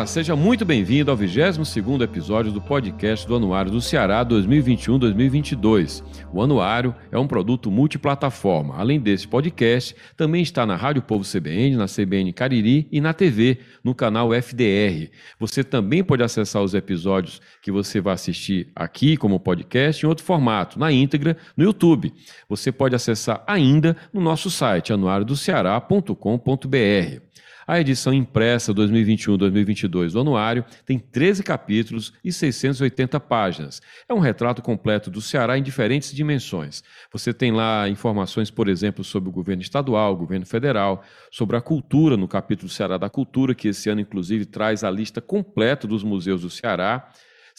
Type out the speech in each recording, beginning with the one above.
Olá, seja muito bem-vindo ao 22º episódio do podcast do Anuário do Ceará 2021-2022. O Anuário é um produto multiplataforma. Além desse podcast, também está na Rádio Povo CBN, na CBN Cariri e na TV, no canal FDR. Você também pode acessar os episódios que você vai assistir aqui como podcast em outro formato, na íntegra, no YouTube. Você pode acessar ainda no nosso site anuariodoceará.com.br. A edição impressa 2021-2022 do Anuário tem 13 capítulos e 680 páginas. É um retrato completo do Ceará em diferentes dimensões. Você tem lá informações, por exemplo, sobre o governo estadual, o governo federal, sobre a cultura, no capítulo Ceará da Cultura, que esse ano, inclusive, traz a lista completa dos museus do Ceará.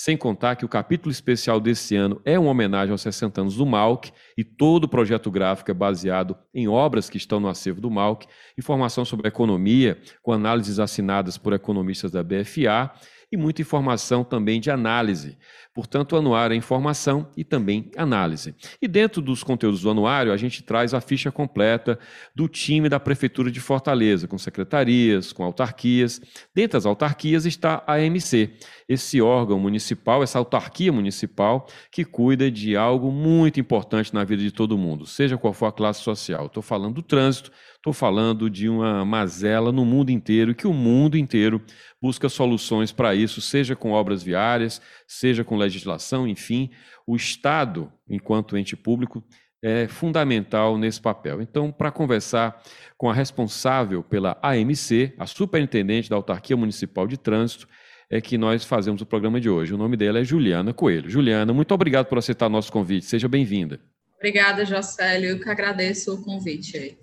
Sem contar que o capítulo especial desse ano é uma homenagem aos 60 anos do Malc e todo o projeto gráfico é baseado em obras que estão no acervo do Malc, informação sobre economia, com análises assinadas por economistas da BFA e muita informação também de análise. Portanto, o anuário é informação e também análise. E dentro dos conteúdos do anuário, a gente traz a ficha completa do time da Prefeitura de Fortaleza, com secretarias, com autarquias. Dentre as autarquias está a AMC, esse órgão municipal, essa autarquia municipal que cuida de algo muito importante na vida de todo mundo, seja qual for a classe social. Estou falando do trânsito, estou falando de uma mazela no mundo inteiro, que o mundo inteiro busca soluções para isso, seja com obras viárias, seja com legislação, enfim, o Estado, enquanto ente público, é fundamental nesse papel. Então, para conversar com a responsável pela AMC, a superintendente da Autarquia Municipal de Trânsito, é que nós fazemos o programa de hoje. O nome dela é Juliana Coelho. Juliana, muito obrigado por aceitar nosso convite. Seja bem-vinda. Obrigada, Jocélio. Eu que agradeço o convite.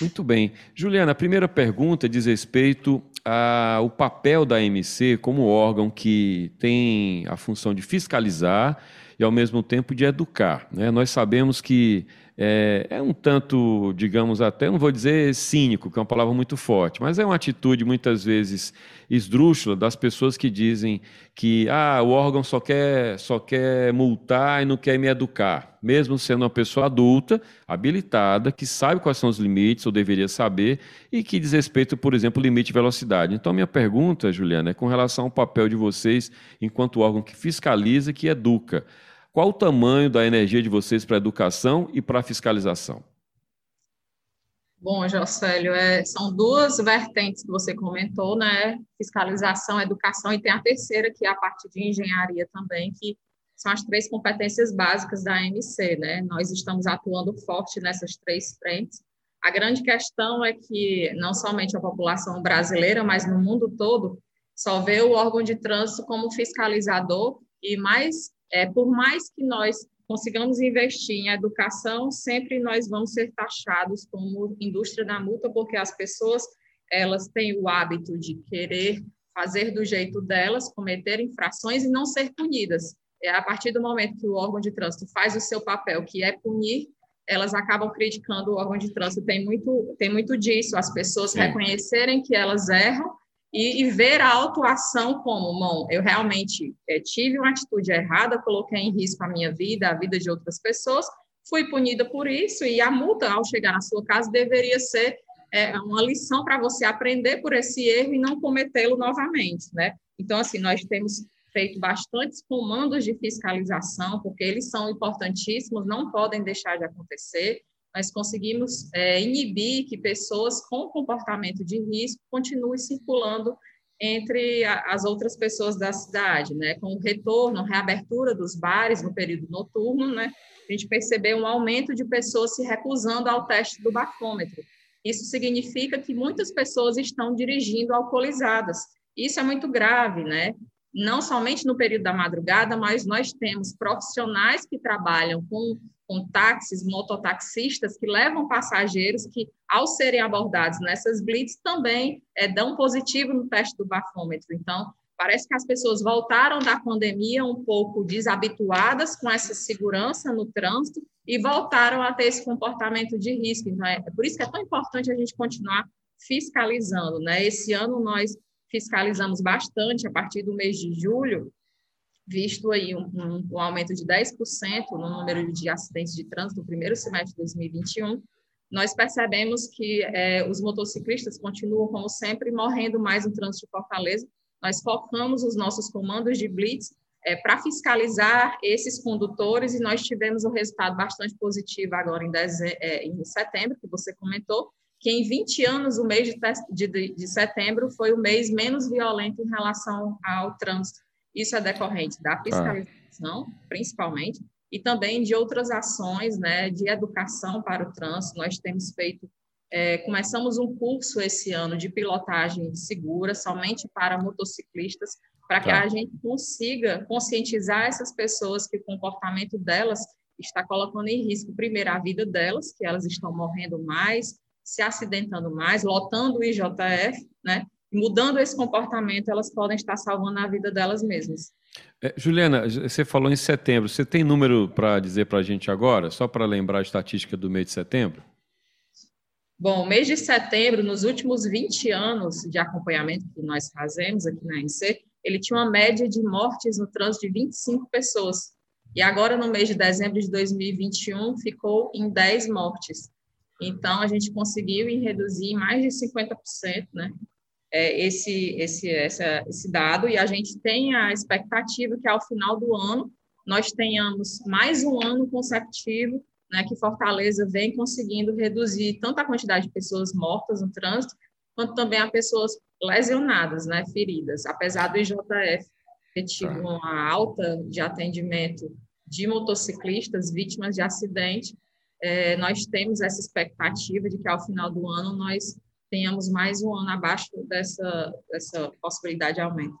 Muito bem. Juliana, a primeira pergunta diz respeito ao papel da AMC como órgão que tem a função de fiscalizar e, ao mesmo tempo, de educar. Né? Nós sabemos que é, é, um tanto, digamos até, não vou dizer cínico, que é uma palavra muito forte, mas é uma atitude muitas vezes esdrúxula das pessoas que dizem que ah, o órgão só quer, só quer multar e não quer me educar, mesmo sendo uma pessoa adulta, habilitada, que sabe quais são os limites, ou deveria saber, e que diz respeito, por exemplo, limite de velocidade. Então, minha pergunta, Juliana, é com relação ao papel de vocês enquanto órgão que fiscaliza que educa. Qual o tamanho da energia de vocês para a educação e para a fiscalização? Bom, Jocélio, é, são duas vertentes que você comentou, né? Fiscalização, educação, e tem a terceira, que é a parte de engenharia também, que são as três competências básicas da AMC, né? Nós estamos atuando forte nessas três frentes. A grande questão é que não somente a população brasileira, mas no mundo todo, só vê o órgão de trânsito como fiscalizador e mais é, por mais que nós consigamos investir em educação, sempre nós vamos ser taxados como indústria da multa, porque as pessoas elas têm o hábito de querer fazer do jeito delas, cometer infrações e não ser punidas. É a partir do momento que o órgão de trânsito faz o seu papel, que é punir, elas acabam criticando o órgão de trânsito. Tem muito, tem muito disso, as pessoas Sim. reconhecerem que elas erram e, e, ver a autuação como, bom, eu realmente é, tive uma atitude errada, coloquei em risco a minha vida, a vida de outras pessoas, fui punida por isso, e a multa, ao chegar na sua casa, deveria ser é, uma lição para você aprender por esse erro e não cometê-lo novamente, né? Então, assim, nós temos feito bastantes comandos de fiscalização, porque eles são importantíssimos, não podem deixar de acontecer, nós conseguimos é, inibir que pessoas com comportamento de risco continuem circulando entre a, as outras pessoas da cidade, né? Com o retorno, reabertura dos bares no período noturno, né? A gente percebeu um aumento de pessoas se recusando ao teste do bafômetro. Isso significa que muitas pessoas estão dirigindo alcoolizadas. Isso é muito grave, né? Não somente no período da madrugada, mas nós temos profissionais que trabalham com com táxis, mototaxistas que levam passageiros que, ao serem abordados nessas blitz, também é, dão positivo no teste do bafômetro. Então, parece que as pessoas voltaram da pandemia um pouco desabituadas com essa segurança no trânsito e voltaram a ter esse comportamento de risco. Então, é, por isso que é tão importante a gente continuar fiscalizando. Né? Esse ano nós fiscalizamos bastante, a partir do mês de julho, visto aí um, um, um, aumento de 10% no número de acidentes de trânsito no primeiro semestre de 2021, nós percebemos que é, os motociclistas continuam, como sempre, morrendo mais no trânsito de Fortaleza, nós focamos os nossos comandos de blitz é, para fiscalizar esses condutores e nós tivemos um resultado bastante positivo agora em, é, em setembro, que você comentou, que em 20 anos o mês de, de, de, setembro foi o mês menos violento em relação ao trânsito. Isso é decorrente da fiscalização, ah. principalmente, e também de outras ações né, de educação para o trânsito. Nós temos feito, é, começamos um curso esse ano de pilotagem segura, somente para motociclistas, para que tá. a gente consiga conscientizar essas pessoas que o comportamento delas está colocando em risco, primeiro, a vida delas, que elas estão morrendo mais, se acidentando mais, lotando o IJF, né? Mudando esse comportamento, elas podem estar salvando a vida delas mesmas. É, Juliana, você falou em setembro. Você tem número para dizer para a gente agora, só para lembrar a estatística do mês de setembro? Bom, mês de setembro, nos últimos 20 anos de acompanhamento que nós fazemos aqui na ANC, ele tinha uma média de mortes no trânsito de 25 pessoas. E agora, no mês de dezembro de 2021, ficou em 10 mortes. Então, a gente conseguiu reduzir mais de 50%, né? É, esse, esse, essa, esse dado, e a gente tem a expectativa que ao final do ano nós tenhamos mais um ano consecutivo né, que Fortaleza vem conseguindo reduzir tanto a quantidade de pessoas mortas no trânsito, quanto também a pessoas lesionadas, né, feridas, apesar do IJF ter tido tá. uma alta de atendimento de motociclistas vítimas de acidente, é, nós temos essa expectativa de que ao final do ano nós tenhamos mais um ano abaixo dessa, dessa possibilidade de aumento.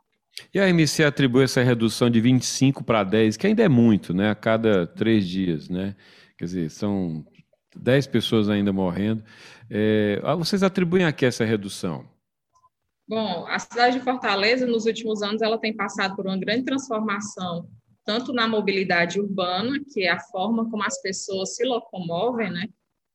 E a MC atribui essa redução de 25 para 10, que ainda é muito, né? A cada três dias, né? Quer dizer, são 10 pessoas ainda morrendo. É, vocês atribuem a que essa redução? Bom, a cidade de Fortaleza, nos últimos anos, ela tem passado por uma grande transformação, tanto na mobilidade urbana, que é a forma como as pessoas se locomovem, né?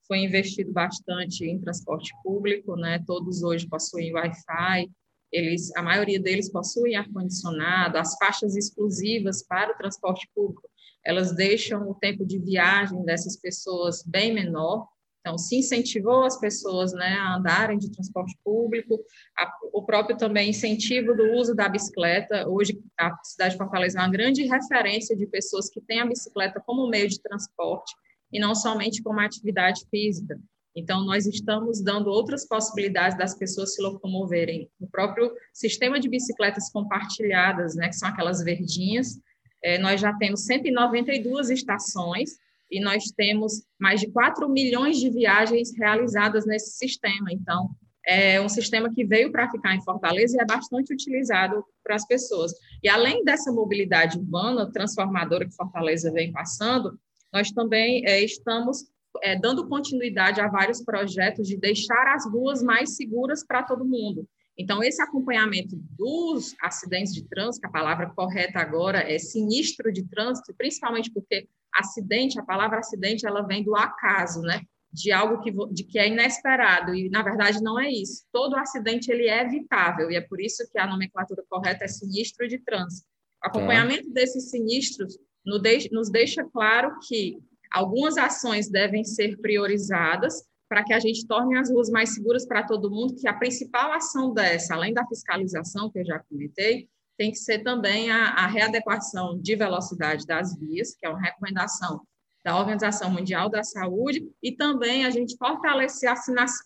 Foi investido bastante em transporte público, né? Todos hoje possuem Wi-Fi, eles, a maioria deles possuem ar-condicionado, as faixas exclusivas para o transporte público, elas deixam o tempo de viagem dessas pessoas bem menor, então, se incentivou as pessoas né, a andarem de transporte público, a, o próprio também incentivo do uso da bicicleta. Hoje, a cidade de Fortaleza é uma grande referência de pessoas que têm a bicicleta como meio de transporte e não somente como atividade física. Então, nós estamos dando outras possibilidades das pessoas se locomoverem. O próprio sistema de bicicletas compartilhadas, né, que são aquelas verdinhas, é, nós já temos 192 estações e nós temos mais de 4 milhões de viagens realizadas nesse sistema. Então, é um sistema que veio para ficar em Fortaleza e é bastante utilizado para as pessoas. E além dessa mobilidade urbana transformadora que Fortaleza vem passando, nós também é, estamos é, dando continuidade a vários projetos de deixar as ruas mais seguras para todo mundo. Então, esse acompanhamento dos acidentes de trânsito, a palavra correta agora é sinistro de trânsito, principalmente porque acidente, a palavra acidente, ela vem do acaso, né? De algo que, de que é inesperado, e na verdade não é isso. Todo acidente ele é evitável, e é por isso que a nomenclatura correta é sinistro de trânsito. O acompanhamento é. desses sinistros nos deixa claro que algumas ações devem ser priorizadas para que a gente torne as ruas mais seguras para todo mundo, que a principal ação dessa, além da fiscalização, que eu já comentei, tem que ser também a, a readequação de velocidade das vias, que é uma recomendação da Organização Mundial da Saúde, e também a gente fortalecer a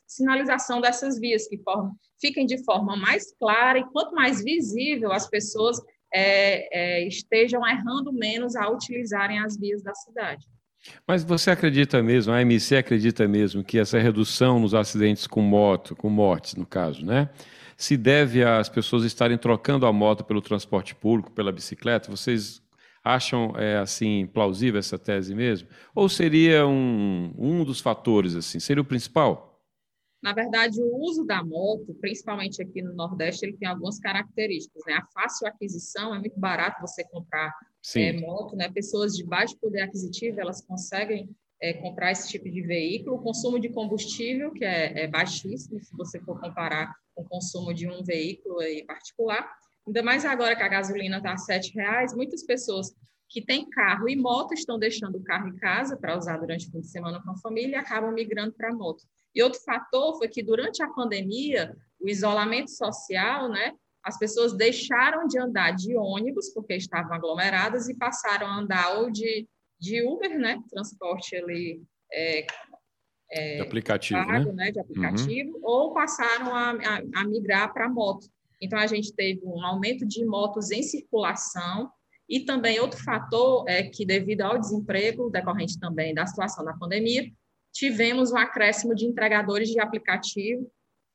sinalização dessas vias, que formam, fiquem de forma mais clara, e quanto mais visível as pessoas é, é, estejam errando menos ao utilizarem as vias da cidade. Mas você acredita mesmo, a AMC acredita mesmo que essa redução nos acidentes com moto, com mortes no caso, né? Se deve às pessoas estarem trocando a moto pelo transporte público, pela bicicleta? Vocês acham é, assim plausível essa tese mesmo? Ou seria um, um dos fatores assim? Seria o principal? Na verdade, o uso da moto, principalmente aqui no Nordeste, ele tem algumas características. Né? A fácil aquisição, é muito barato você comprar é, moto. Né? Pessoas de baixo poder aquisitivo, elas conseguem é, comprar esse tipo de veículo. O consumo de combustível, que é, é baixíssimo, se você for comparar com o consumo de um veículo aí particular. Ainda mais agora que a gasolina está a R$ reais, muitas pessoas que têm carro e moto estão deixando o carro em casa para usar durante o fim de semana com a família e acabam migrando para a moto. E outro fator foi que durante a pandemia, o isolamento social, né, as pessoas deixaram de andar de ônibus, porque estavam aglomeradas, e passaram a andar ou de, de Uber, né? Transporte ali. É, é, de aplicativo, pago, né? né? De aplicativo, uhum. ou passaram a, a, a migrar para moto. Então, a gente teve um aumento de motos em circulação, e também outro fator é que, devido ao desemprego decorrente também da situação da pandemia, tivemos um acréscimo de entregadores de aplicativo,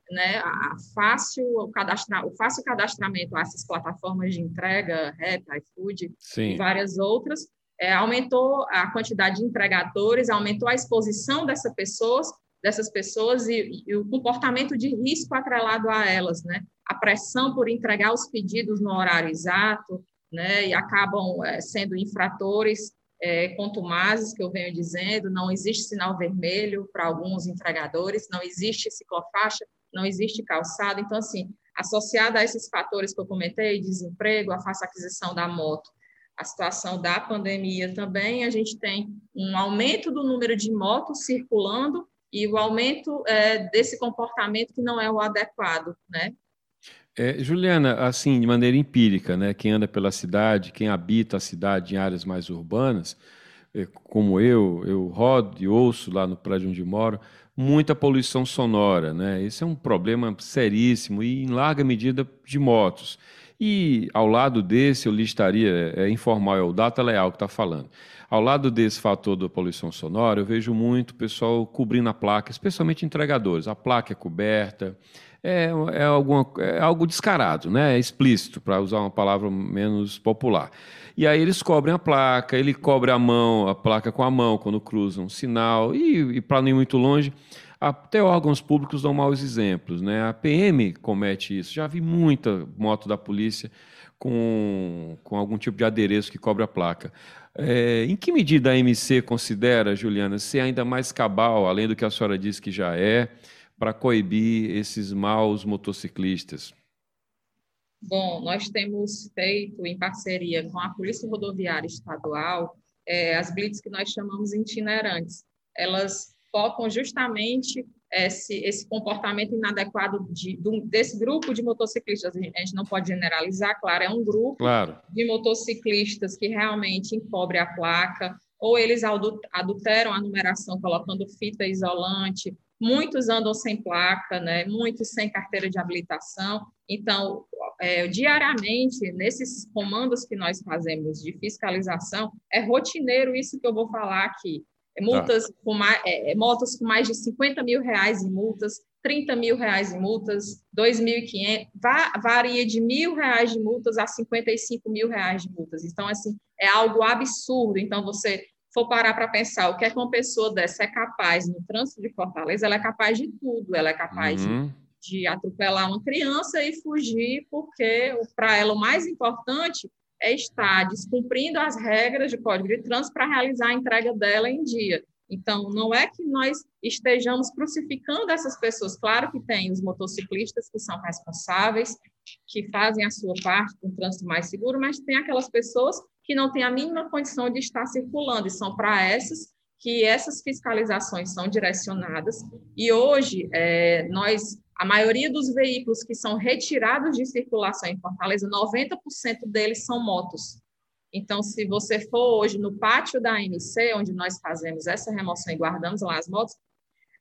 né, a fácil, o, cadastra, o fácil cadastramento a essas plataformas de entrega, Rap, iFood Sim. e várias outras, é, aumentou a quantidade de entregadores, aumentou a exposição dessas pessoas, dessas pessoas e, e, o comportamento de risco atrelado a elas, né? A pressão por entregar os pedidos no horário exato, né? E acabam é, sendo infratores é, contumazes, que eu venho dizendo, não existe sinal vermelho para alguns entregadores, não existe ciclofaixa, não existe calçado. Então, assim, associada a esses fatores que eu comentei, desemprego, a fácil aquisição da moto, a situação da pandemia também, a gente tem um aumento do número de motos circulando e o aumento é, desse comportamento que não é o adequado, né? É, Juliana, assim, de maneira empírica, né, quem anda pela cidade, quem habita a cidade em áreas mais urbanas, é, como eu, eu rodo e ouço lá no prédio onde moro, muita poluição sonora, né? Esse é um problema seríssimo e em larga medida de motos. E ao lado desse, eu listaria, é, é informal, é o Data Leal que está falando. Ao lado desse fator da poluição sonora, eu vejo muito pessoal cobrindo a placa, especialmente entregadores. A placa é coberta, é, é, alguma, é algo descarado, né? é explícito, para usar uma palavra menos popular. E aí eles cobrem a placa, ele cobre a mão, a placa com a mão quando cruzam um sinal, e, e para ir muito longe, até órgãos públicos dão maus exemplos. Né? A PM comete isso. Já vi muita moto da polícia com, com algum tipo de adereço que cobre a placa. É, em que medida a MC considera, Juliana, ser ainda mais cabal, além do que a senhora disse que já é, para coibir esses maus motociclistas? Bom, nós temos feito em parceria com a Polícia Rodoviária Estadual é, as blitz que nós chamamos itinerantes. Elas focam justamente esse, esse comportamento inadequado de, de, desse grupo de motociclistas. A gente não pode generalizar, claro, é um grupo claro. de motociclistas que realmente encobre a placa, ou eles adulteram a numeração colocando fita isolante, muitos andam sem placa, né? muitos sem carteira de habilitação. Então, é, diariamente, nesses comandos que nós fazemos de fiscalização, é rotineiro isso que eu vou falar aqui. É multas tá. com mais, é, é, motos com mais de 50 mil reais em multas, 30 mil reais em multas, 2.500, va varia de mil reais de multas a 55 mil reais de multas. Então, assim, é algo absurdo. Então, você for parar para pensar o que é que uma pessoa dessa é capaz no trânsito de Fortaleza, ela é capaz de tudo, ela é capaz uhum. de, de atropelar uma criança e fugir, porque para ela o mais importante é estar descumprindo as regras de código de trânsito para realizar a entrega dela em dia. Então, não é que nós estejamos crucificando essas pessoas. Claro que tem os motociclistas que são responsáveis, que fazem a sua parte para um trânsito mais seguro, mas tem aquelas pessoas que não têm a mínima condição de estar circulando, e são para essas que essas fiscalizações são direcionadas. E hoje, é, nós, a maioria dos veículos que são retirados de circulação em Fortaleza, 90% deles são motos. Então, se você for hoje no pátio da ANC, onde nós fazemos essa remoção e guardamos lá as motos,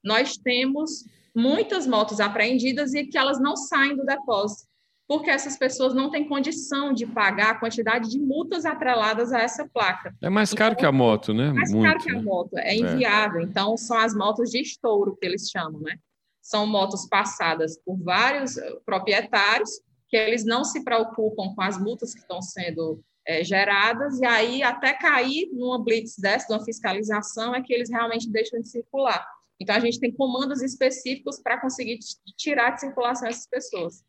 nós temos muitas motos apreendidas e que elas não saem do depósito, porque essas pessoas não têm condição de pagar a quantidade de multas atreladas a essa placa. É mais caro então, que a moto, né? Mais Muito, caro que a né? moto, é, é. inviável. É. Então, são as motos de estouro que eles chamam, né? São motos passadas por vários eh, proprietários que eles não se preocupam com as multas que estão sendo é, geradas, e aí até cair numa blitz dessa, numa fiscalização, é que eles realmente deixam de circular. Então, a gente tem comandos específicos para conseguir tirar de circulação essas pessoas.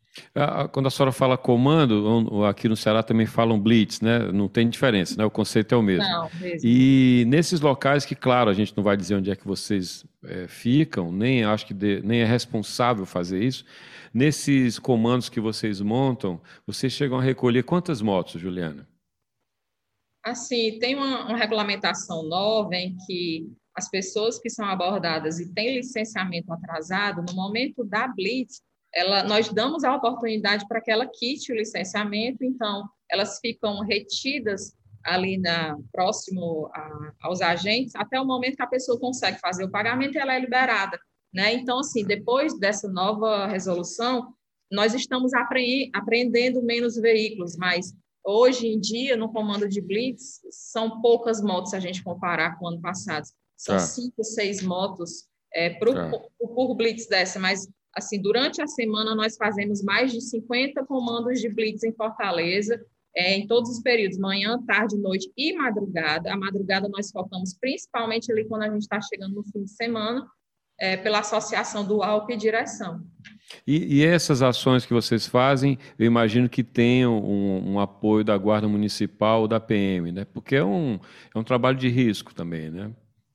Quando a senhora fala comando, aqui no Ceará também falam blitz, né? Não tem diferença, né? O conceito é o mesmo. Não, mesmo. E nesses locais que, claro, a gente não vai dizer onde é que vocês é, ficam, nem acho que de, nem é responsável fazer isso. Nesses comandos que vocês montam, vocês chegam a recolher quantas motos, Juliana? Assim, tem uma, uma regulamentação nova em que as pessoas que são abordadas e têm licenciamento atrasado, no momento da blitz, ela, nós damos a oportunidade para que ela quite o licenciamento, então elas ficam retidas ali na, próximo a, aos agentes até o momento que a pessoa consegue fazer o pagamento e ela é liberada. Né? Então, assim, depois dessa nova resolução, nós estamos apre apreendendo menos veículos, mas hoje em dia, no comando de Blitz, são poucas motos se a gente comparar com o ano passado. São tá. cinco, seis motos é, por, tá. por, por Blitz dessa, mas assim, durante a semana nós fazemos mais de 50 comandos de Blitz em Fortaleza, é, em todos os períodos, manhã, tarde, noite e madrugada. A madrugada nós focamos principalmente ali quando a gente está chegando no fim de semana, é, pela associação do ALP e direção. E, e, essas ações que vocês fazem, eu imagino que tenham um, um, apoio da Guarda Municipal ou da PM, né? Porque é um, é um trabalho de risco também, né?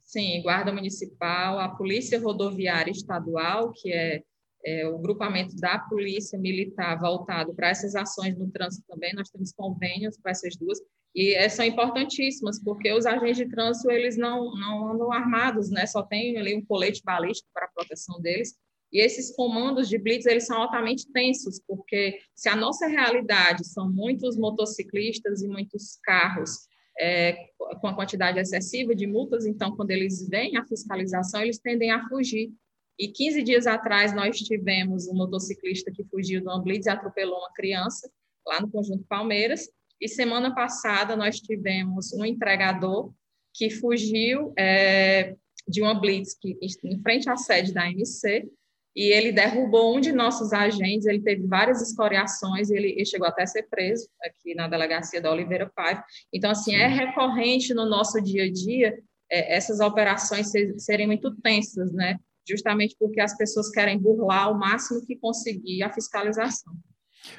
Sim, Guarda Municipal, a Polícia Rodoviária Estadual, que é é, o grupamento da Polícia Militar voltado para essas ações no trânsito também, nós temos convênios com essas duas, e é, são importantíssimas, porque os agentes de trânsito, eles não, não andam armados, né? só tem ali um colete balístico para proteção deles, e esses comandos de blitz, eles são altamente tensos, porque se a nossa realidade são muitos motociclistas e muitos carros é, com a quantidade excessiva de multas, então, quando eles veem a fiscalização, eles tendem a fugir. E 15 dias atrás nós tivemos um motociclista que fugiu do Amblitz e atropelou uma criança lá no Conjunto Palmeiras. E semana passada nós tivemos um entregador que fugiu é, de uma blitz que, em frente à sede da MC e ele derrubou um de nossos agentes, ele teve várias escoriações, ele, ele chegou até a ser preso aqui na delegacia da Oliveira Paiva. Então, assim, é recorrente no nosso dia a dia é, essas operações ser, serem muito tensas, né? justamente porque as pessoas querem burlar o máximo que conseguir a fiscalização.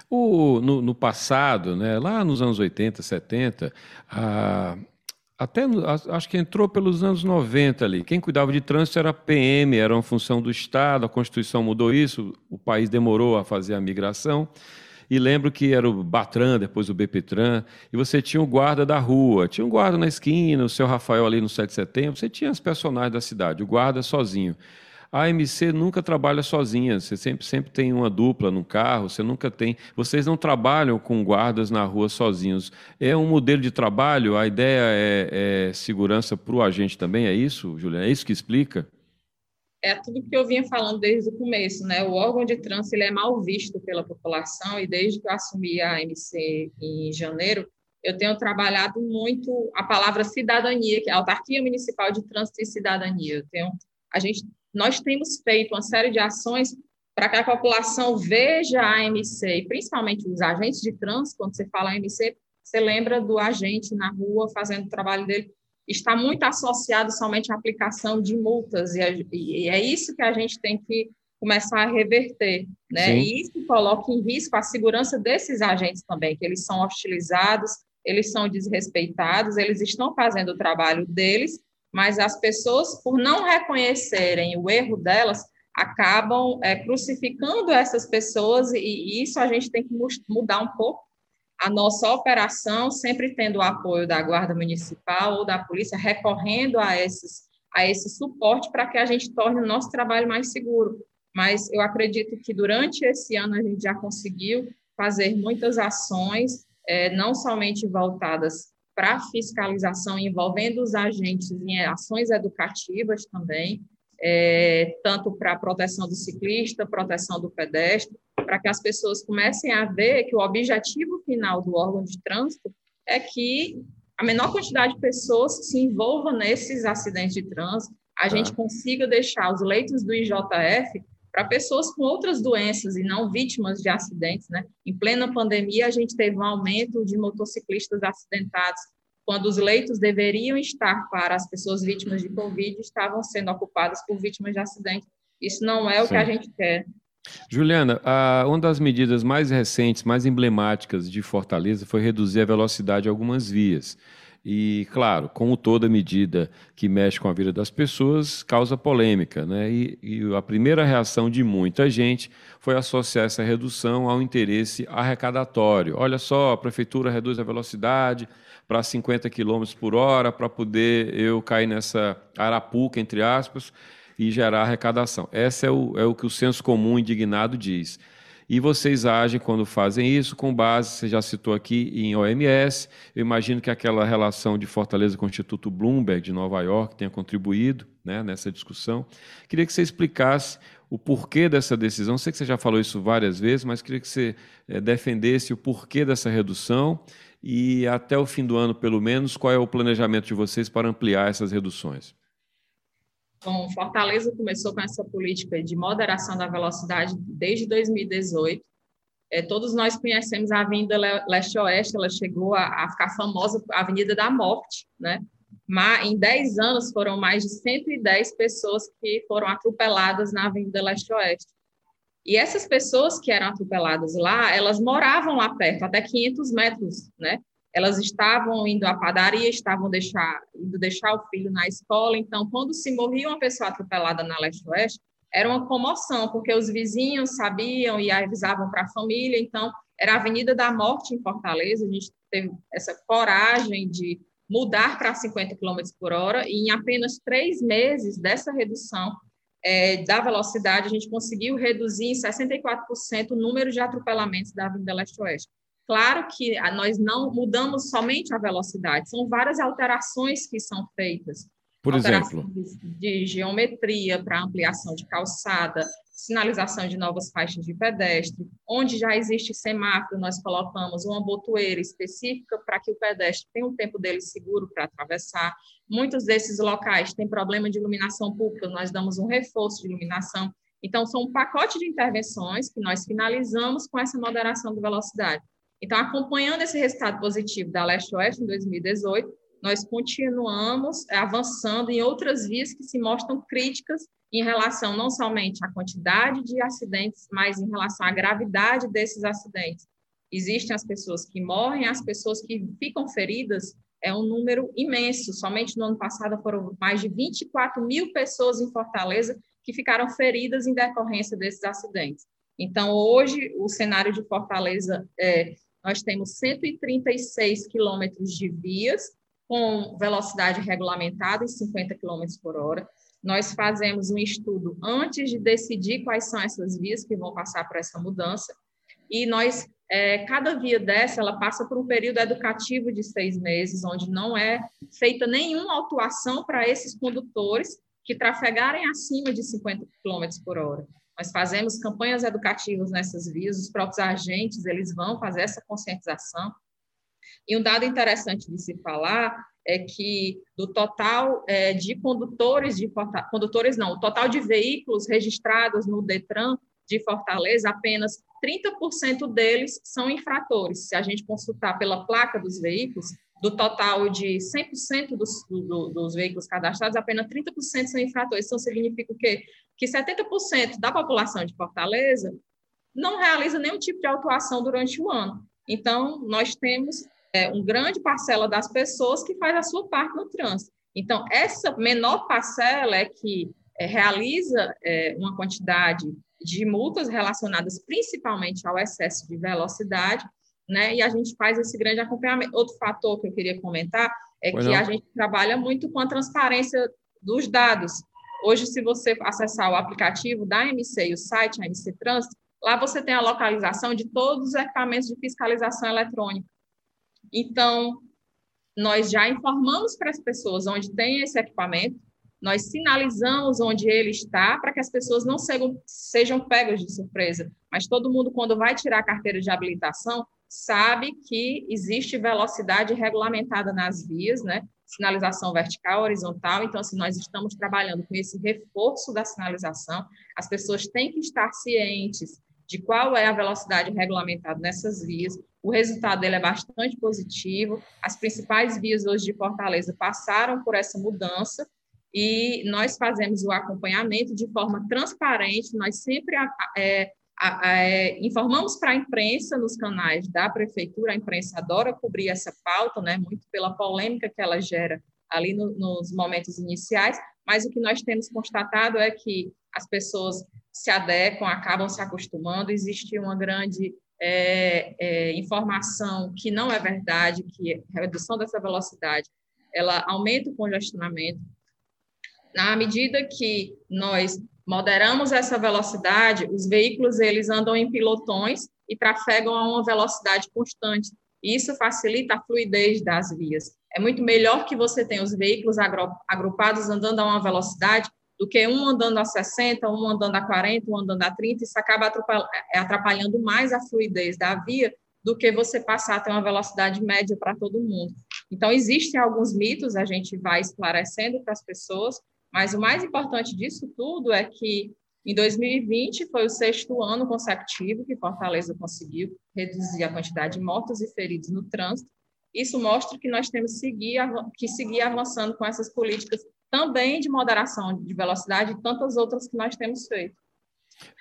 O, no, no, passado, né, lá nos anos 80, 70, a, até acho que entrou pelos anos 90 ali. Quem cuidava de trânsito era PM, era uma função do Estado, a Constituição mudou isso, o país demorou a fazer a migração. E lembro que era o Batran, depois o BPTran, e você tinha o guarda da rua, tinha um guarda na esquina, o seu Rafael ali no 7 de setembro, você tinha os personagens da cidade, o guarda sozinho. A AMC nunca trabalha sozinha, você sempre, sempre tem uma dupla no carro, você nunca tem. Vocês não trabalham com guardas na rua sozinhos. É um modelo de trabalho, a ideia é, é segurança para o agente também, é isso, Juliana? É isso que explica? É tudo que eu vinha falando desde o começo, né? O órgão de trânsito ele é mal visto pela população e desde que eu assumi a AMC em janeiro, eu tenho trabalhado muito a palavra cidadania, que é a autarquia municipal de trânsito e cidadania. Eu tenho, a gente nós temos feito uma série de ações para que a população veja a AMC, e principalmente os agentes de trânsito, quando você fala AMC, você lembra do agente na rua fazendo o trabalho dele, está muito associado somente à aplicação de multas, e é, e é isso que a gente tem que começar a reverter, né? Sim. E isso coloca em risco a segurança desses agentes também, que eles são hostilizados, eles são desrespeitados, eles estão fazendo o trabalho deles, mas as pessoas, por não reconhecerem o erro delas, acabam é, crucificando essas pessoas, e, isso a gente tem que mudar um pouco a nossa operação, sempre tendo o apoio da Guarda Municipal ou da Polícia, recorrendo a, esses, a esse suporte para que a gente torne o nosso trabalho mais seguro. Mas eu acredito que durante esse ano a gente já conseguiu fazer muitas ações, é, não somente voltadas para fiscalização envolvendo os agentes em ações educativas também, é, tanto para proteção do ciclista, proteção do pedestre, para que as pessoas comecem a ver que o objetivo final do órgão de trânsito é que a menor quantidade de pessoas se envolvam nesses acidentes de trânsito, a tá. gente consiga deixar os leitos do IJF para pessoas com outras doenças e não vítimas de acidentes, né? Em plena pandemia, a gente teve um aumento de motociclistas acidentados, quando os leitos deveriam estar para as pessoas vítimas de Covid, estavam sendo ocupados por vítimas de acidente. Isso não é o Sim. que a gente quer. Juliana, uma das medidas mais recentes, mais emblemáticas de Fortaleza foi reduzir a velocidade de algumas vias. E, claro, como toda medida que mexe com a vida das pessoas, causa polêmica. Né? E, e, a primeira reação de muita gente foi associar essa redução ao interesse arrecadatório. Olha só, a prefeitura reduz a velocidade para 50 km por hora para poder eu cair nessa arapuca, entre aspas, e gerar arrecadação. Esse é o, é o que o senso comum indignado diz. E vocês agem quando fazem isso com base, você já citou aqui, em OMS. Eu imagino que aquela relação de Fortaleza com o Instituto Bloomberg de Nova York tenha contribuído né, nessa discussão. Queria que você explicasse o porquê dessa decisão. Sei que você já falou isso várias vezes, mas queria que você é, defendesse o porquê dessa redução e até o fim do ano, pelo menos, qual é o planejamento de vocês para ampliar essas reduções? Bom, Fortaleza começou com essa política de moderação da velocidade desde 2018. É, todos nós conhecemos a Avenida Leste-Oeste, ela chegou a, a, ficar famosa, Avenida da Morte, né? Mas em 10 anos foram mais de 110 pessoas que foram atropeladas na Avenida Leste-Oeste. E essas pessoas que eram atropeladas lá, elas moravam lá perto, até 500 metros, né? Elas estavam indo à padaria, estavam deixar, indo deixar o filho na escola. Então, quando se morria uma pessoa atropelada na leste-oeste, era uma comoção, porque os vizinhos sabiam e avisavam para a família. Então, era a Avenida da Morte em Fortaleza. A gente teve essa coragem de mudar para 50 km por hora, e em apenas três meses dessa redução é, da velocidade, a gente conseguiu reduzir em 64% o número de atropelamentos da Avenida Leste-Oeste. Claro que nós não mudamos somente a velocidade, são várias alterações que são feitas. Por exemplo? De geometria para ampliação de calçada, sinalização de novas faixas de pedestre, onde já existe semáforo, nós colocamos uma botoeira específica para que o pedestre tenha um tempo dele seguro para atravessar. Muitos desses locais têm problema de iluminação pública, nós damos um reforço de iluminação. Então, são um pacote de intervenções que nós finalizamos com essa moderação de velocidade. Então, acompanhando esse resultado positivo da Leste-Oeste em 2018, nós continuamos avançando em outras vias que se mostram críticas em relação não somente à quantidade de acidentes, mas em relação à gravidade desses acidentes. Existem as pessoas que morrem, as pessoas que ficam feridas, é um número imenso. Somente no ano passado foram mais de 24 mil pessoas em Fortaleza que ficaram feridas em decorrência desses acidentes. Então, hoje, o cenário de Fortaleza é nós temos 136 quilômetros de vias com velocidade regulamentada em 50 km por hora. Nós fazemos um estudo antes de decidir quais são essas vias que vão passar por essa mudança. E nós, é, cada via dessa, ela passa por um período educativo de seis meses, onde não é feita nenhuma autuação para esses condutores que trafegarem acima de 50 km por hora. Nós fazemos campanhas educativas nessas vias, os próprios agentes, eles vão fazer essa conscientização. E um dado interessante de se falar é que do total é, de condutores de condutores não, o total de veículos registrados no Detran de Fortaleza, apenas 30% deles são infratores. Se a gente consultar pela placa dos veículos, do total de 100% dos, do, dos veículos cadastrados, apenas 30% são infratores. Então, significa o quê? Que 70% da população de Fortaleza não realiza nenhum tipo de autuação durante o ano. Então, nós temos é, uma grande parcela das pessoas que faz a sua parte no trânsito. Então, essa menor parcela é que é, realiza é, uma quantidade de multas relacionadas principalmente ao excesso de velocidade, né? E a gente faz esse grande acompanhamento. Outro fator que eu queria comentar é pois que não. a gente trabalha muito com a transparência dos dados. Hoje, se você acessar o aplicativo da MC e o site, a MC Trânsito, lá você tem a localização de todos os equipamentos de fiscalização eletrônica. Então, nós já informamos para as pessoas onde tem esse equipamento, nós sinalizamos onde ele está para que as pessoas não sejam, sejam pegas de surpresa. Mas todo mundo, quando vai tirar a carteira de habilitação, sabe que existe velocidade regulamentada nas vias, né? Sinalização vertical, horizontal. Então, assim, nós estamos trabalhando com esse reforço da sinalização. As pessoas têm que estar cientes de qual é a velocidade regulamentada nessas vias. O resultado dele é bastante positivo. As principais vias hoje de Fortaleza passaram por essa mudança e nós fazemos o acompanhamento de forma transparente. Nós sempre é, é, informamos para a imprensa nos canais da prefeitura, a imprensa adora cobrir essa pauta, né, muito pela polêmica que ela gera ali no, nos momentos iniciais, mas o que nós temos constatado é que as pessoas se adequam, acabam se acostumando, existe uma grande é, é, informação que não é verdade, que a redução dessa velocidade, ela aumenta o congestionamento. Na medida que nós moderamos essa velocidade, os veículos eles andam em pilotões e trafegam a uma velocidade constante. Isso facilita a fluidez das vias. É muito melhor que você tenha os veículos agrupados andando a uma velocidade do que um andando a 60, um andando a 40, um andando a 30, isso acaba é, atrapalhando mais a fluidez da via do que você passar a ter uma velocidade média para todo mundo. Então, existem alguns mitos, a gente vai esclarecendo para as pessoas, mas o mais importante disso tudo é que em 2020 foi o sexto ano consecutivo que Fortaleza conseguiu reduzir a quantidade de mortos e feridos no trânsito. Isso mostra que nós temos que seguir, avançando com essas políticas também de moderação de velocidade e tantas outras que nós temos feito.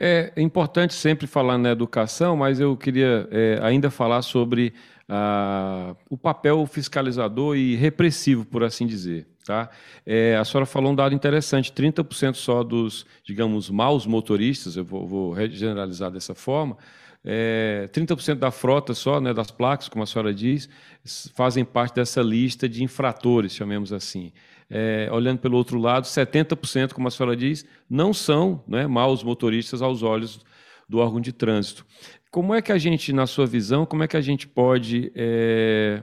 É importante sempre falar na educação, mas eu queria é, ainda falar sobre ah, o papel fiscalizador e repressivo, por assim dizer. Tá? É, a senhora falou um dado interessante: 30% só dos, digamos, maus motoristas, eu vou, vou generalizar dessa forma, é, 30% da frota só, né, das placas, como a senhora diz, fazem parte dessa lista de infratores, chamemos assim. É, olhando pelo outro lado, 70%, como a senhora diz, não são né, maus motoristas aos olhos do órgão de trânsito. Como é que a gente, na sua visão, como é que a gente pode é,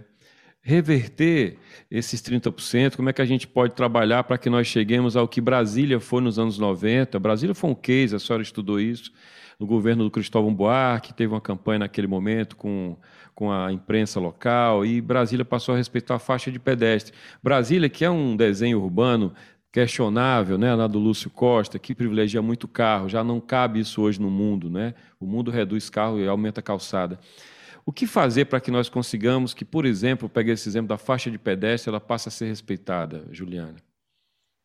reverter esses 30%? Como é que a gente pode trabalhar para que nós cheguemos ao que Brasília foi nos anos 90? Brasília foi um case, a senhora estudou isso, no governo do Cristóvão Buarque, teve uma campanha naquele momento com, com a imprensa local, e Brasília passou a respeitar a faixa de pedestre. Brasília, que é um desenho urbano questionável, né, lá do Lúcio Costa, que privilegia muito carro, já não cabe isso hoje no mundo, né? O mundo reduz carro e aumenta a calçada. O que fazer para que nós consigamos que, por exemplo, pegue esse exemplo da faixa de pedestre, ela passe a ser respeitada, Juliana?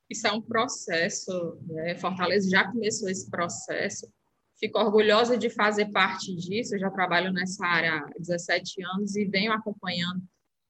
Isso é um processo, né? Fortaleza já começou esse processo. Fico orgulhosa de fazer parte disso. Eu já trabalho nessa área há 17 anos e venho acompanhando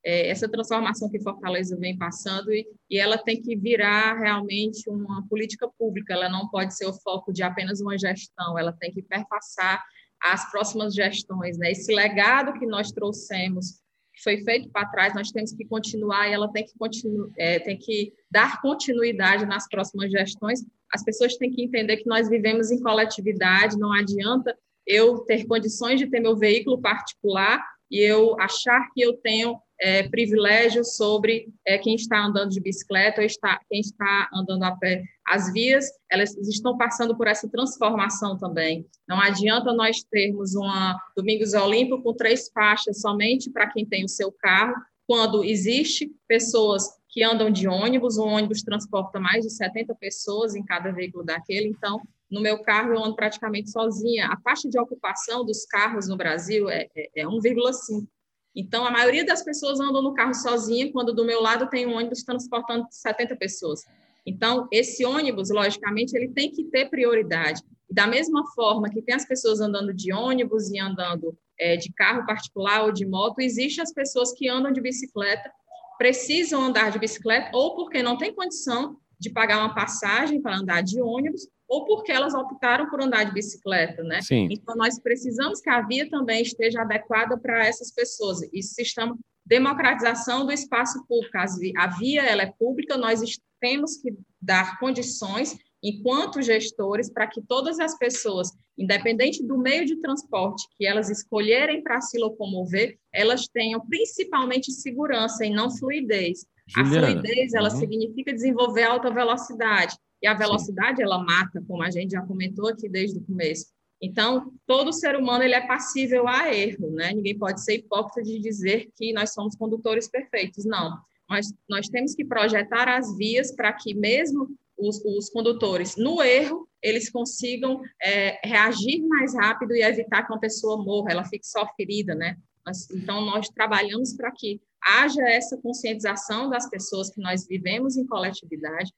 é, essa transformação que Fortaleza vem passando e, e, ela tem que virar realmente uma política pública. Ela não pode ser o foco de apenas uma gestão. Ela tem que perpassar as próximas gestões, né? Esse legado que nós trouxemos, que foi feito para trás, nós temos que continuar e ela tem que continuar, é, tem que dar continuidade nas próximas gestões. As pessoas têm que entender que nós vivemos em coletividade, não adianta eu ter condições de ter meu veículo particular e eu achar que eu tenho é, privilégio sobre é, quem está andando de bicicleta ou está, quem está andando a pé. As vias, elas estão passando por essa transformação também. Não adianta nós termos uma Domingos Olímpico com três faixas somente para quem tem o seu carro, quando existe pessoas que andam de ônibus, o ônibus transporta mais de 70 pessoas em cada veículo daquele, então no meu carro eu ando praticamente sozinha. A taxa de ocupação dos carros no Brasil é, é, é 1,5. Então, a maioria das pessoas andam no carro sozinha, quando do meu lado tem um ônibus transportando 70 pessoas. Então, esse ônibus, logicamente, ele tem que ter prioridade. Da mesma forma que tem as pessoas andando de ônibus e andando é, de carro particular ou de moto, existem as pessoas que andam de bicicleta, precisam andar de bicicleta, ou porque não tem condição de pagar uma passagem para andar de ônibus, ou porque elas optaram por andar de bicicleta, né? Sim. Então, nós precisamos que a via também esteja adequada para essas pessoas. Isso se chama democratização do espaço público. A via ela é pública, nós temos que dar condições, enquanto gestores, para que todas as pessoas, independente do meio de transporte que elas escolherem para se locomover, elas tenham principalmente segurança e não fluidez. Juliana, a fluidez, ela uhum. significa desenvolver alta velocidade. E a velocidade, Sim. ela mata, como a gente já comentou aqui desde o começo. Então, todo ser humano ele é passível a erro, né? Ninguém pode ser hipócrita de dizer que nós somos condutores perfeitos, não. Mas nós temos que projetar as vias para que mesmo os, os, condutores, no erro, eles consigam é, reagir mais rápido e evitar que uma pessoa morra, ela fique só ferida, né? Então, nós trabalhamos para que haja essa conscientização das pessoas que nós vivemos em coletividade,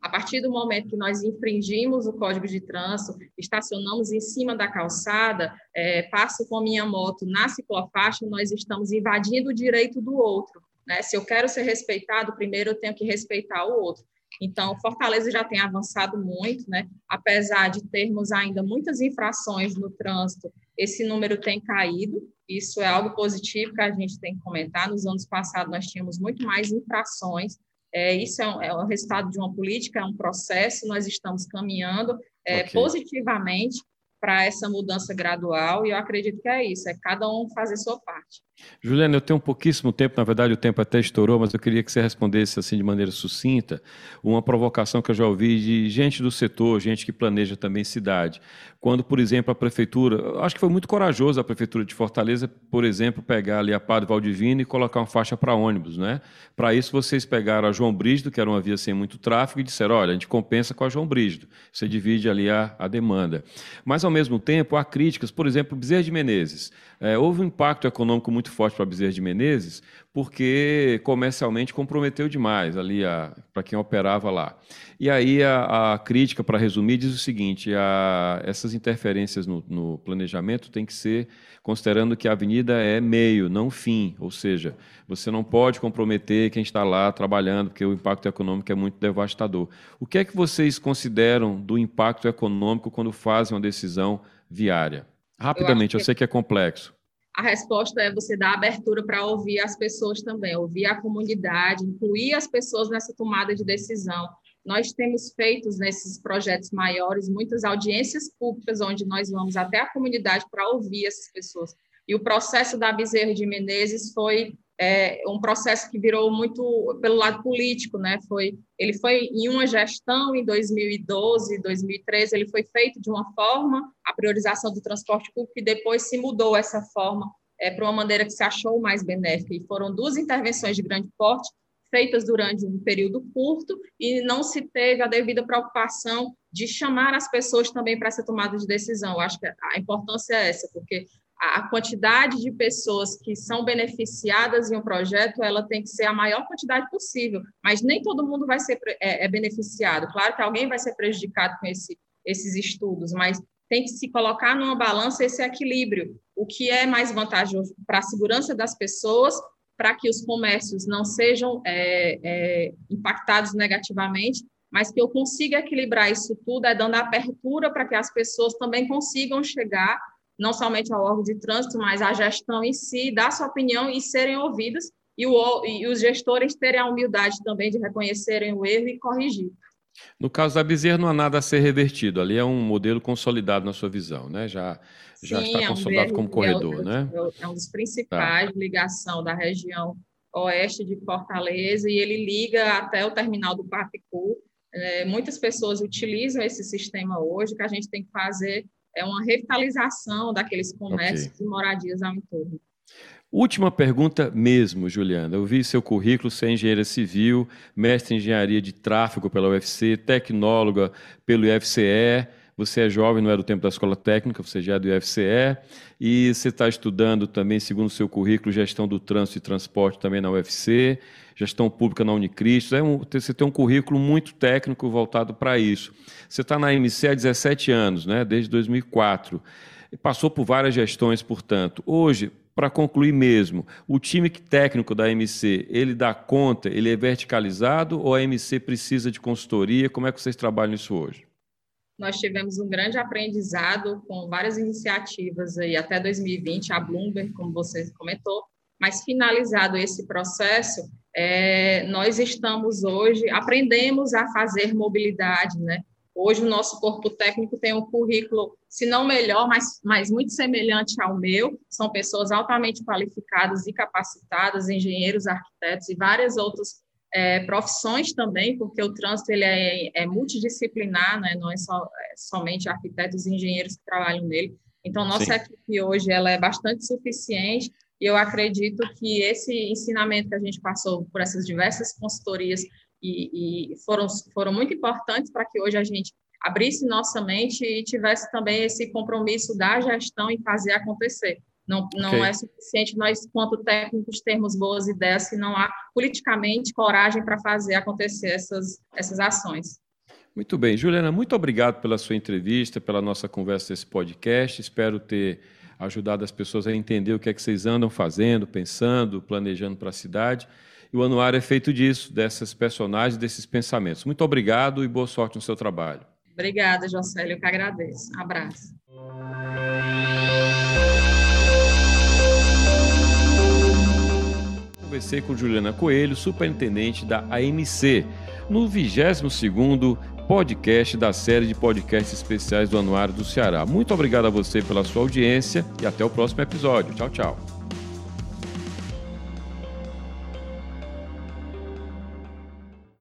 a partir do momento que nós infringimos o código de trânsito, estacionamos em cima da calçada, é, passo com a minha moto na ciclofaixa, nós estamos invadindo o direito do outro. Né? Se eu quero ser respeitado, primeiro eu tenho que respeitar o outro. Então, Fortaleza já tem avançado muito, né? apesar de termos ainda muitas infrações no trânsito, esse número tem caído, isso é algo positivo que a gente tem que comentar. Nos anos passados, nós tínhamos muito mais infrações, É, isso é, um, é o resultado de uma política, é um processo, nós estamos caminhando é, okay. positivamente para essa mudança gradual, e eu acredito que é isso, é cada um fazer sua parte. Juliana, eu tenho pouquíssimo tempo, na verdade o tempo até estourou, mas eu queria que você respondesse assim de maneira sucinta uma provocação que eu já ouvi de gente do setor, gente que planeja também cidade. Quando, por exemplo, a prefeitura, acho que foi muito corajoso a prefeitura de Fortaleza, por exemplo, pegar ali a Padre Valdivino e colocar uma faixa para ônibus, né? Para isso vocês pegaram a João Brígido, que era uma via sem muito tráfego, e disseram, olha, a gente compensa com a João Brígido, você divide ali a, a demanda. Mas, ao mesmo tempo, há críticas, por exemplo, Bezerra de Menezes. É, houve um impacto econômico muito forte para Bezerra de Menezes, porque comercialmente comprometeu demais ali para quem operava lá. E aí a, a crítica, para resumir, diz o seguinte: a, essas interferências no, no planejamento têm que ser considerando que a avenida é meio, não fim, ou seja, você não pode comprometer quem está lá trabalhando, porque o impacto econômico é muito devastador. O que é que vocês consideram do impacto econômico quando fazem uma decisão viária? Rapidamente, eu, eu sei que é complexo. A resposta é você dar abertura para ouvir as pessoas também, ouvir a comunidade, incluir as pessoas nessa tomada de decisão. Nós temos feito nesses projetos maiores muitas audiências públicas, onde nós vamos até a comunidade para ouvir essas pessoas. E o processo da Bezerra de Menezes foi é, um processo que virou muito pelo lado político, né? Foi, ele foi em uma gestão em 2012, 2013, ele foi feito de uma forma, a priorização do transporte público, e depois se mudou essa forma é, para uma maneira que se achou mais benéfica. E foram duas intervenções de grande porte feitas durante um período curto e não se teve a devida preocupação de chamar as pessoas também para essa tomada de decisão. Eu acho que a importância é essa, porque a quantidade de pessoas que são beneficiadas em um projeto, ela tem que ser a maior quantidade possível, mas nem todo mundo vai ser é, é beneficiado. Claro que alguém vai ser prejudicado com esse, esses estudos, mas tem que se colocar numa balança esse equilíbrio. O que é mais vantajoso para a segurança das pessoas, para que os comércios não sejam é, é, impactados negativamente, mas que eu consiga equilibrar isso tudo é dando abertura para que as pessoas também consigam chegar não somente ao órgão de trânsito, mas à gestão em si, dar sua opinião e serem ouvidas, e, o, e os gestores terem a humildade também de reconhecerem o erro e corrigir. No caso da Bezerra, não há nada a ser revertido. Ali é um modelo consolidado na sua visão, né? Já, já Sim, está é consolidado como corredor, é né? É um dos principais tá. ligação da região oeste de Fortaleza e ele liga até o terminal do Papicu. É, muitas pessoas utilizam esse sistema hoje, que a gente tem que fazer é uma revitalização daqueles comércios okay. e moradias ao entorno. Última pergunta mesmo, Juliana. Eu vi seu currículo, você é engenheira civil, mestre em engenharia de tráfego pela UFC, tecnóloga pelo IFCE. Você é jovem, não é do tempo da escola técnica, você já é do IFCE. E você está estudando também, segundo o seu currículo, gestão do trânsito e transporte também na UFC gestão pública na Unicristo. É um, você tem um currículo muito técnico voltado para isso. Você está na MC há 17 anos, né? desde 2004. E passou por várias gestões, portanto. Hoje, para concluir mesmo, o time técnico da MC, ele dá conta, ele é verticalizado ou a MC precisa de consultoria? Como é que vocês trabalham isso hoje? Nós tivemos um grande aprendizado com várias iniciativas aí até 2020, a Bloomberg, como você comentou, mas finalizado esse processo, é, nós estamos hoje, aprendemos a fazer mobilidade, né? Hoje o nosso corpo técnico tem um currículo, se não melhor, mas, mas muito semelhante ao meu. São pessoas altamente qualificadas e capacitadas, engenheiros, arquitetos e várias outras é, profissões também, porque o trânsito ele é, é multidisciplinar, né? não é, só, é somente arquitetos e engenheiros que trabalham nele. Então, nossa Sim. equipe hoje ela é bastante suficiente e eu acredito que esse ensinamento que a gente passou por essas diversas consultorias e, e foram, foram muito importantes para que hoje a gente abrisse nossa mente e tivesse também esse compromisso da gestão em fazer acontecer. Não, não okay. é suficiente nós, quanto técnicos, termos boas ideias se não há politicamente coragem para fazer acontecer essas, essas ações. Muito bem. Juliana, muito obrigado pela sua entrevista, pela nossa conversa nesse podcast. Espero ter ajudado as pessoas a entender o que é que vocês andam fazendo, pensando, planejando para a cidade. E o anuário é feito disso, dessas personagens, desses pensamentos. Muito obrigado e boa sorte no seu trabalho. Obrigada, Jocélio, eu que agradeço. Abraço. Conversei com Juliana Coelho, superintendente da AMC, no 22º podcast da série de podcasts especiais do Anuário do Ceará. Muito obrigado a você pela sua audiência e até o próximo episódio. Tchau, tchau.